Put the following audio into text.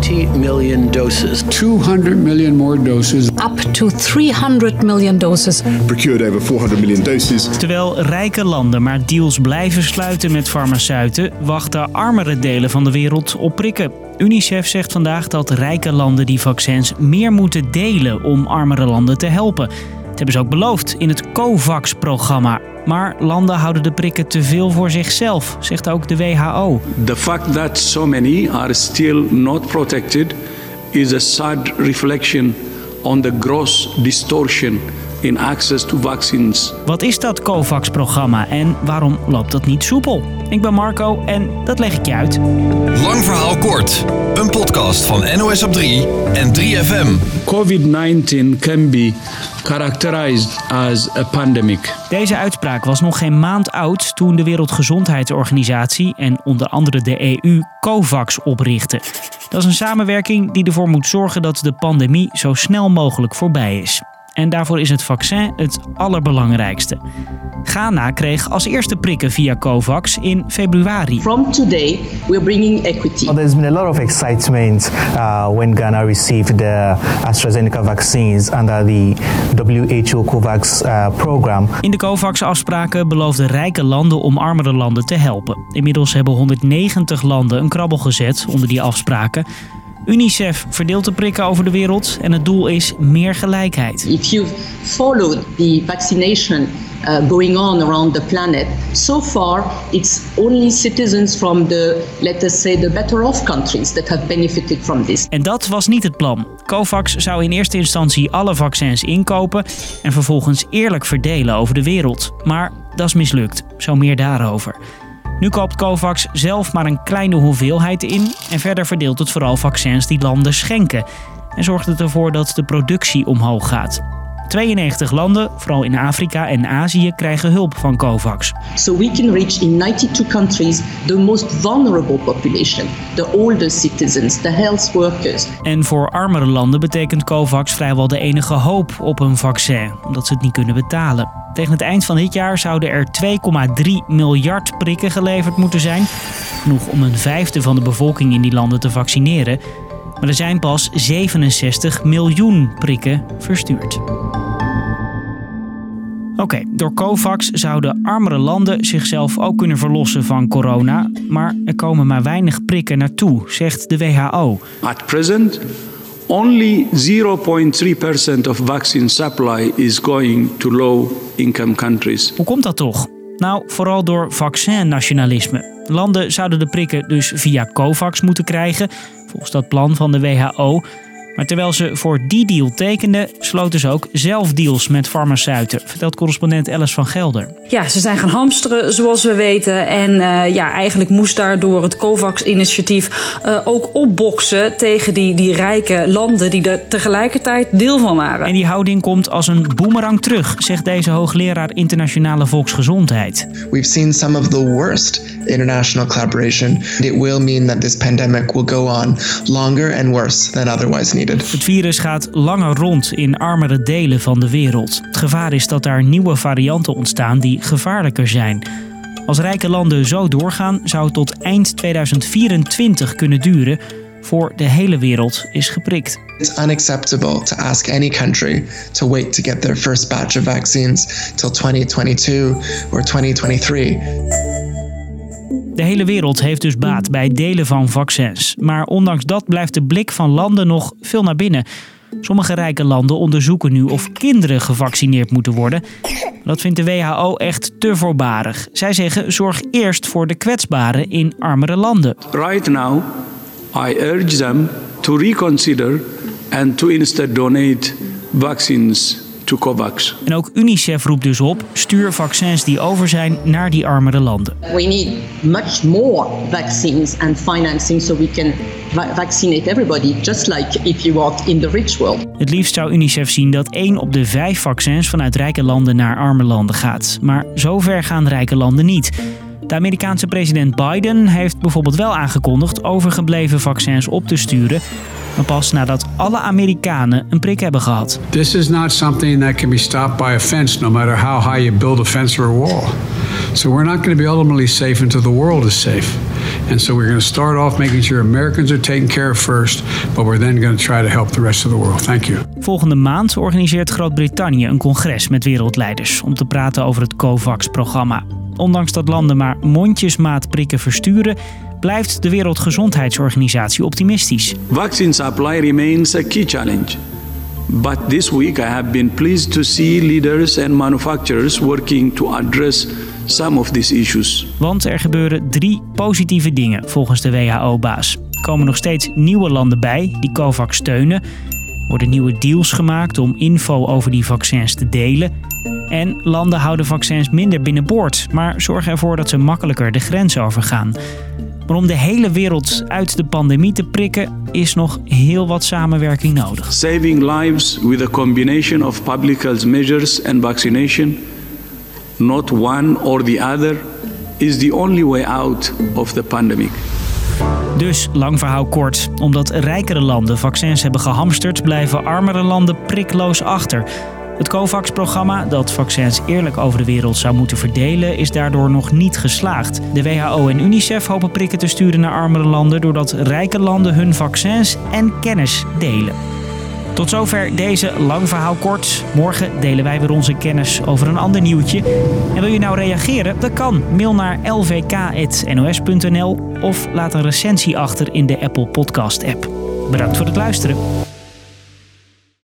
20 million doses. 200 million more doses. Up to 300 million doses. Procured over 400 million doses. Terwijl rijke landen maar deals blijven sluiten met farmaceuten, wachten armere delen van de wereld op prikken. UNICEF zegt vandaag dat rijke landen die vaccins meer moeten delen om armere landen te helpen. Dat hebben ze ook beloofd in het COVAX-programma. Maar landen houden de prikken te veel voor zichzelf, zegt ook de WHO. The fact that so many are still not protected is a sad reflection on the gross distortion in access to vaccines. Wat is dat COVAX-programma en waarom loopt dat niet soepel? Ik ben Marco en dat leg ik je uit. Lang verhaal kort. Een podcast van NOS op 3 en 3FM. COVID-19 can be characterized as a pandemic. Deze uitspraak was nog geen maand oud toen de Wereldgezondheidsorganisatie en onder andere de EU COVAX oprichtte. Dat is een samenwerking die ervoor moet zorgen dat de pandemie zo snel mogelijk voorbij is. En daarvoor is het vaccin het allerbelangrijkste. Ghana kreeg als eerste prikken via COVAX in februari. From today, we're bringing equity. Well, there's been a lot of excitement uh, when Ghana received the AstraZeneca vaccines under the WHO COVAX uh, program. In de COVAX-afspraken beloofden rijke landen om armere landen te helpen. Inmiddels hebben 190 landen een krabbel gezet onder die afspraken. UNICEF verdeelt de prikken over de wereld en het doel is meer gelijkheid. If you followed the vaccination uh, going on around the planet, so far it's only citizens from the, let us say, the better off countries that have benefited from this. En dat was niet het plan. COVAX zou in eerste instantie alle vaccins inkopen en vervolgens eerlijk verdelen over de wereld. Maar dat is mislukt. Zo meer daarover. Nu koopt COVAX zelf maar een kleine hoeveelheid in en verder verdeelt het vooral vaccins die landen schenken. En zorgt het ervoor dat de productie omhoog gaat. 92 landen, vooral in Afrika en Azië, krijgen hulp van COVAX. So we can reach in 92 countries the most vulnerable population, the older citizens, the health workers. En voor armere landen betekent COVAX vrijwel de enige hoop op een vaccin, omdat ze het niet kunnen betalen. Tegen het eind van dit jaar zouden er 2,3 miljard prikken geleverd moeten zijn. Genoeg om een vijfde van de bevolking in die landen te vaccineren. Maar er zijn pas 67 miljoen prikken verstuurd. Oké, door COVAX zouden armere landen zichzelf ook kunnen verlossen van corona. Maar er komen maar weinig prikken naartoe, zegt de WHO. At present, only 0.3% of vaccine supply is going to low-income countries. Hoe komt dat toch? Nou, vooral door vaccinnationalisme. Landen zouden de prikken dus via COVAX moeten krijgen, volgens dat plan van de WHO. Maar terwijl ze voor die deal tekenden, sloten ze ook zelf deals met farmaceuten, vertelt correspondent Alice van Gelder. Ja, ze zijn gaan hamsteren, zoals we weten. En uh, ja, eigenlijk moest daardoor het COVAX-initiatief uh, ook opboksen tegen die, die rijke landen die er tegelijkertijd deel van waren. En die houding komt als een boemerang terug, zegt deze hoogleraar internationale volksgezondheid. We've seen some of the worst international collaboration. It will mean that this pandemic will go on longer and worse than otherwise needed. Het virus gaat langer rond in armere delen van de wereld. Het gevaar is dat daar nieuwe varianten ontstaan die gevaarlijker zijn. Als rijke landen zo doorgaan, zou het tot eind 2024 kunnen duren voor de hele wereld is geprikt. It's unacceptable to ask any country to wait to get their first batch of vaccines till 2022 or 2023. De hele wereld heeft dus baat bij delen van vaccins. Maar ondanks dat blijft de blik van landen nog veel naar binnen. Sommige rijke landen onderzoeken nu of kinderen gevaccineerd moeten worden. Dat vindt de WHO echt te voorbarig. Zij zeggen: zorg eerst voor de kwetsbaren in armere landen. Right now, I urge them to reconsider and to instead donate vaccines to COVAX. En ook UNICEF roept dus op: stuur vaccins die over zijn naar die armere landen. We need much more vaccines and financing so we can va vaccinate everybody, just like if you are in the rich world. Het liefst zou UNICEF zien dat één op de vijf vaccins vanuit rijke landen naar arme landen gaat. Maar zover gaan rijke landen niet. De Amerikaanse president Biden heeft bijvoorbeeld wel aangekondigd overgebleven vaccins op te sturen maar pas nadat alle Amerikanen een prik hebben gehad. This is not something that can be stopped by a fence, no matter how high you build a fence or a wall. So we're not going to be ultimately safe until the world is safe. And so we're going to start off making sure Americans are taken care of first, but we're then going to try to help the rest of the world. Thank you. Volgende maand organiseert Groot-Brittannië een congres met wereldleiders om te praten over het COVAX-programma. Ondanks dat landen maar mondjesmaat prikken versturen, blijft de Wereldgezondheidsorganisatie optimistisch. Vaccine supply remains a key challenge. But this week I have been pleased to see leaders and manufacturers working to address some of these issues. Want er gebeuren drie positieve dingen volgens de WHO-baas. Er komen nog steeds nieuwe landen bij die COVAX steunen. Worden nieuwe deals gemaakt om info over die vaccins te delen. En landen houden vaccins minder binnenboord, maar zorgen ervoor dat ze makkelijker de grens overgaan. Maar om de hele wereld uit de pandemie te prikken, is nog heel wat samenwerking nodig. Saving lives with a combination of public health measures and vaccination, not one or the other, is the only way out of the pandemic. Dus lang verhaal kort. Omdat rijkere landen vaccins hebben gehamsterd, blijven armere landen prikloos achter. Het COVAX-programma, dat vaccins eerlijk over de wereld zou moeten verdelen, is daardoor nog niet geslaagd. De WHO en UNICEF hopen prikken te sturen naar armere landen doordat rijke landen hun vaccins en kennis delen. Tot zover deze lang verhaal kort. Morgen delen wij weer onze kennis over een ander nieuwtje. En wil je nou reageren? Dat kan. Mail naar lvk.nos.nl of laat een recensie achter in de Apple Podcast app. Bedankt voor het luisteren.